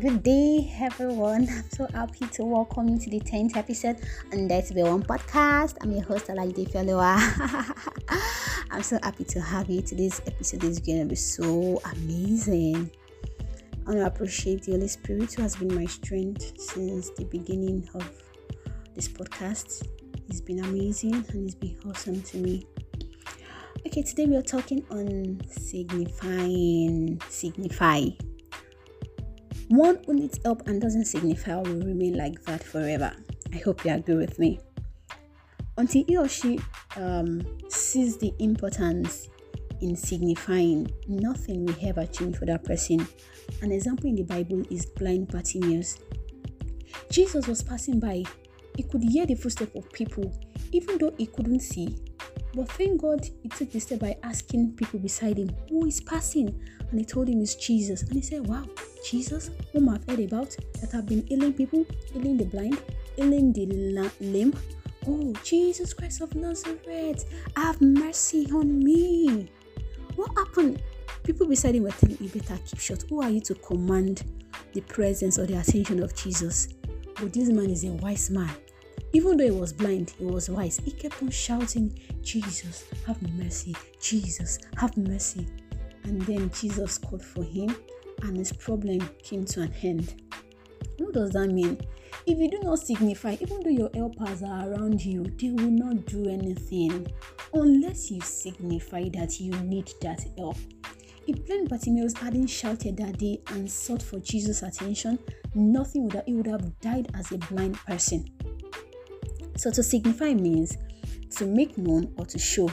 Good day, everyone. I'm so happy to welcome you to the 10th episode on That's Be One podcast. I'm your host, Alaide Fellowa. I'm so happy to have you. Today's episode is going to be so amazing. I want to appreciate the Holy Spirit who has been my strength since the beginning of this podcast. It's been amazing and it's been awesome to me. Okay, today we are talking on signifying. Signify one who needs help and doesn't signify will remain like that forever. I hope you agree with me. Until he or she um, sees the importance in signifying, nothing will ever change for that person. An example in the Bible is blind Bartimaeus. Jesus was passing by. He could hear the footsteps of people, even though he couldn't see. But thank God he took the step by asking people beside him who is passing. And he told him it's Jesus. And he said, Wow, Jesus, whom I've heard about, that have been healing people, healing the blind, healing the lame. Oh, Jesus Christ of Nazareth, have mercy on me. What happened? People beside him were telling you better keep short. Who are you to command the presence or the attention of Jesus? But this man is a wise man. Even though he was blind, he was wise. He kept on shouting, Jesus, have mercy. Jesus, have mercy. And then Jesus called for him, and his problem came to an end. What does that mean? If you do not signify, even though your helpers are around you, they will not do anything unless you signify that you need that help. If blind Bartimaeus hadn't shouted that day and sought for Jesus' attention, nothing would have, he would have died as a blind person. So to signify means to make known or to show.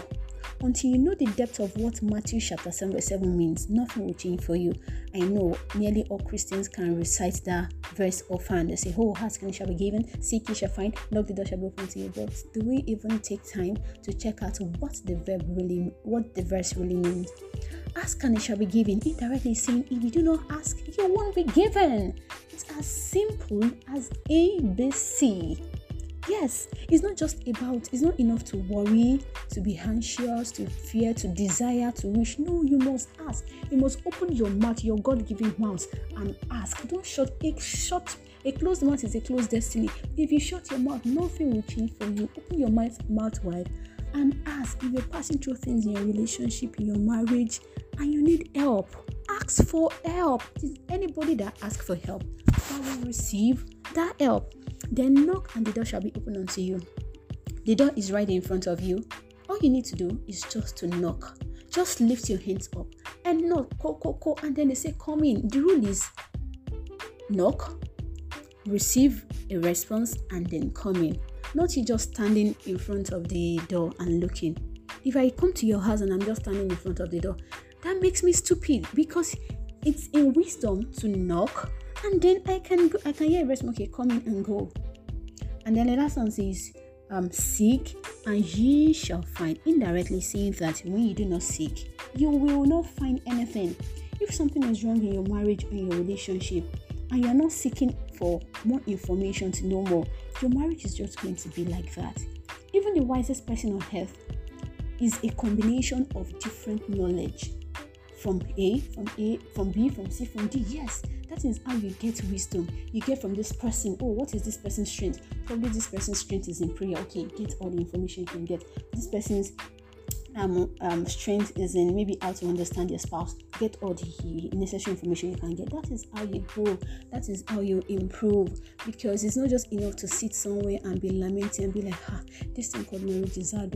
Until you know the depth of what Matthew chapter 7 verse 7 means, nothing will change for you. I know nearly all Christians can recite that verse offhand. They say, Oh, ask and it shall be given, seek you shall find, knock the door shall be opened to you. But do we even take time to check out what the verb really what the verse really means? Ask and it shall be given. Indirectly saying, if you do not ask, you won't be given. It's as simple as A B C. Yes, it's not just about, it's not enough to worry, to be anxious, to fear, to desire, to wish. No, you must ask. You must open your mouth, your God given mouth, and ask. Don't shut a shut. A closed mouth is a closed destiny. If you shut your mouth, nothing will change for you. Open your mouth, mouth wide and ask if you're passing through things in your relationship, in your marriage, and you need help. Ask for help. Is Anybody that asks for help that will receive that help. Then knock and the door shall be opened unto you. The door is right in front of you. All you need to do is just to knock. Just lift your hands up and knock, co, co, co, and then they say, Come in. The rule is knock, receive a response, and then come in. Not you just standing in front of the door and looking. If I come to your house and I'm just standing in front of the door, that makes me stupid because it's in wisdom to knock and then I can go, I can hear a voice okay, come in and go. And then the last one says, um, seek and ye shall find. Indirectly saying that when you do not seek, you will not find anything. If something is wrong in your marriage or your relationship, and you're not seeking for more information to know more, your marriage is just going to be like that. Even the wisest person on earth is a combination of different knowledge from A, from A, from B, from C, from D. Yes, that is how you get wisdom. You get from this person, oh, what is this person's strength? Probably this person's strength is in prayer. Okay, get all the information you can get. This person's um, um, strength is in maybe how to understand your spouse. Get all the necessary information you can get. That is how you grow. That is how you improve. Because it's not just enough to sit somewhere and be lamenting and be like, ah, this thing called marriage is hard.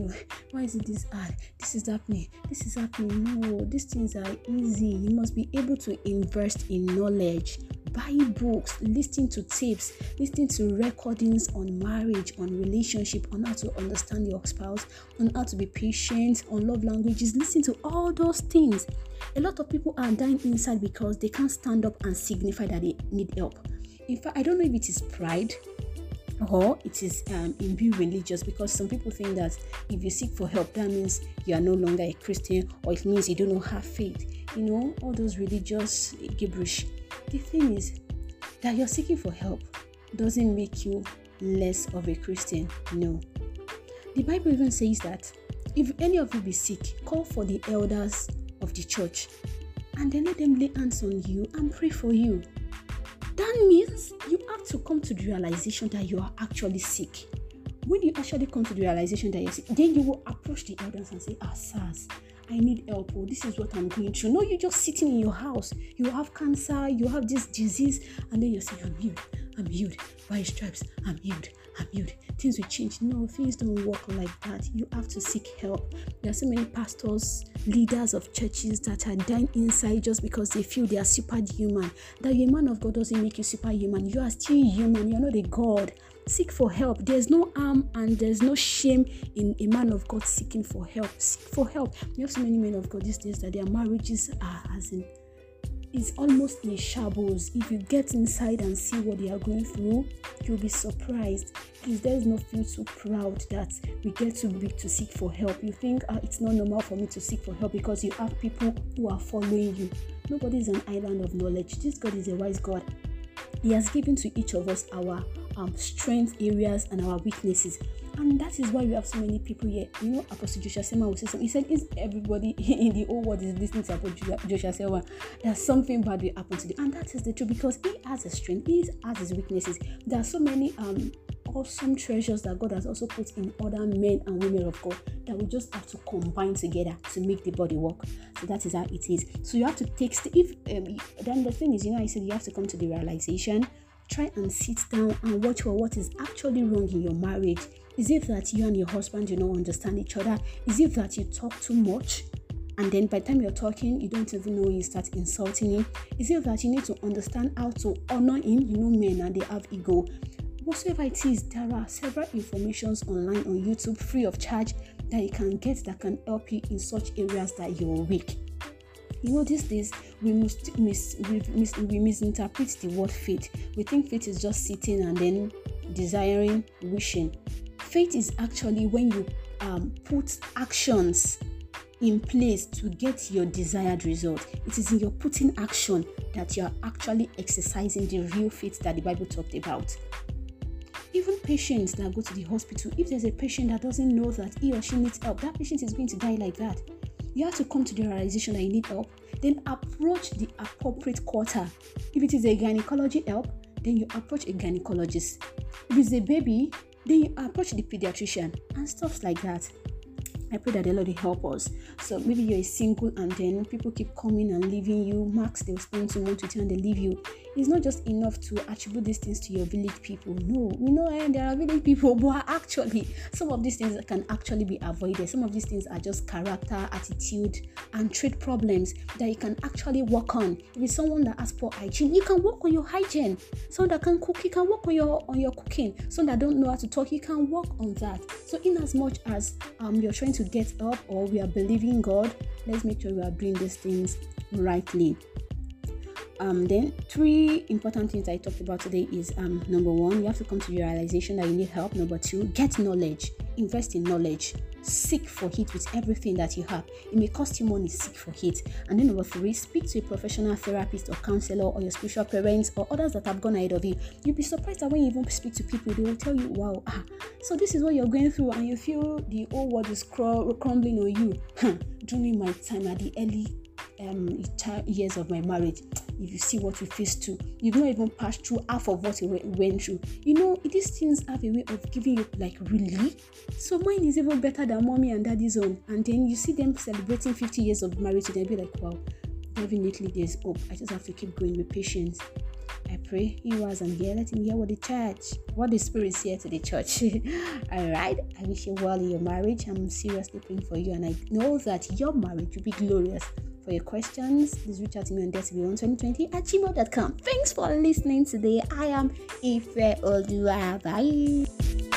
Why is it this hard? This is happening. This is happening. No, these things are easy. You must be able to invest in knowledge buy books, listening to tapes, listening to recordings on marriage, on relationship, on how to understand your spouse, on how to be patient, on love languages, listen to all those things. A lot of people are dying inside because they can't stand up and signify that they need help. In fact, I don't know if it is pride or it is um, in being religious because some people think that if you seek for help, that means you are no longer a Christian or it means you do not have faith. You know, all those religious gibberish. The thing is that you're seeking for help doesn't make you less of a Christian. No. The Bible even says that if any of you be sick, call for the elders of the church and then let them lay hands on you and pray for you. that means you have to come to the realization that you are actually sick. When you actually come to the realization that you're sick, then you will approach the elders and say, Ah, SARS, I need help. Oh, this is what I'm going through. No, you're just sitting in your house. You have cancer, you have this disease, and then you're saying, I'm healed, I'm healed. By stripes, I'm healed, I'm healed. Things will change. No, things don't work like that. You have to seek help. There are so many pastors, leaders of churches that are dying inside just because they feel they are superhuman. That a man of God doesn't make you superhuman. You are still human. You're not a God seek for help. There's no harm and there's no shame in a man of God seeking for help. Seek for help. We have so many men of God these days that their marriages are as in it's almost in shambles. If you get inside and see what they are going through, you'll be surprised. Please, there is no feel too proud that we get too big to seek for help. You think uh, it's not normal for me to seek for help because you have people who are following you. Nobody is an island of knowledge. This God is a wise God. He has given to each of us our um, strength areas and our weaknesses. And that is why we have so many people here. You know, Apostle Joshua Selman will say something. He said, Is everybody in the whole world is listening to Apostle Joshua Selman? There's something bad will happen to them. And that is the truth because he has a strength, he has his weaknesses. There are so many um awesome treasures that God has also put in other men and women of God that we just have to combine together to make the body work. So that is how it is. So you have to take st- if um, then the thing is, you know, I said you have to come to the realization try and sit down and watch for what is actually wrong in your marriage. Is it that you and your husband do not understand each other? Is it that you talk too much? And then by the time you're talking, you don't even know you start insulting him. Is it that you need to understand how to honor him? You know, men and they have ego. Whatsoever it is, there are several informations online on YouTube free of charge that you can get that can help you in such areas that you're weak. You know, these days we must mis, we, mis, we misinterpret the word faith. We think faith is just sitting and then desiring, wishing. Faith is actually when you um, put actions in place to get your desired result. It is in your putting action that you are actually exercising the real faith that the Bible talked about. Even patients that go to the hospital, if there's a patient that doesn't know that he or she needs help, that patient is going to die like that you have to come to the realization that you need help, then approach the appropriate quarter. If it is a gynecology help, then you approach a gynecologist. If it's a baby, then you approach the pediatrician and stuff like that. I pray that the Lord will help us. So maybe you're single and then people keep coming and leaving you. Max, they'll spend months with you and they leave you. It's not just enough to attribute these things to your village people. No, we know eh, there are village people, but actually, some of these things can actually be avoided. Some of these things are just character, attitude, and trait problems that you can actually work on. If it's someone that has poor hygiene, you can work on your hygiene. Someone that can cook, you can work on your on your cooking. Someone that don't know how to talk, you can work on that. So in as much as um you're trying to to get up or we are believing God, let's make sure we are doing these things rightly. Um, then three important things I talked about today is um, number one, you have to come to the realization that you need help. Number two, get knowledge, invest in knowledge seek for it with everything that you have. It may cost you money, seek for it. And then number three, speak to a professional therapist or counselor or your spiritual parents or others that have gone ahead of you. You'll be surprised that when you even speak to people, they will tell you, wow, ah, so this is what you're going through, and you feel the whole world is crumbling on you. During my time at the early um, years of my marriage, if you see what you faced to, you've not even passed through half of what you went through. You know, these things have a way of giving you like really. So mine is even better than mommy and daddy's own. And then you see them celebrating 50 years of marriage, and they be like, wow, definitely there's hope. I just have to keep going with patience. I pray he was and here. Let him hear what the church, what the spirit here to the church. All right. I wish you well in your marriage. I'm seriously praying for you, and I know that your marriage will be glorious. For your questions, please reach out to me on decibel2020 at gmail.com. Thanks for listening today. I am Ife Odua. Bye.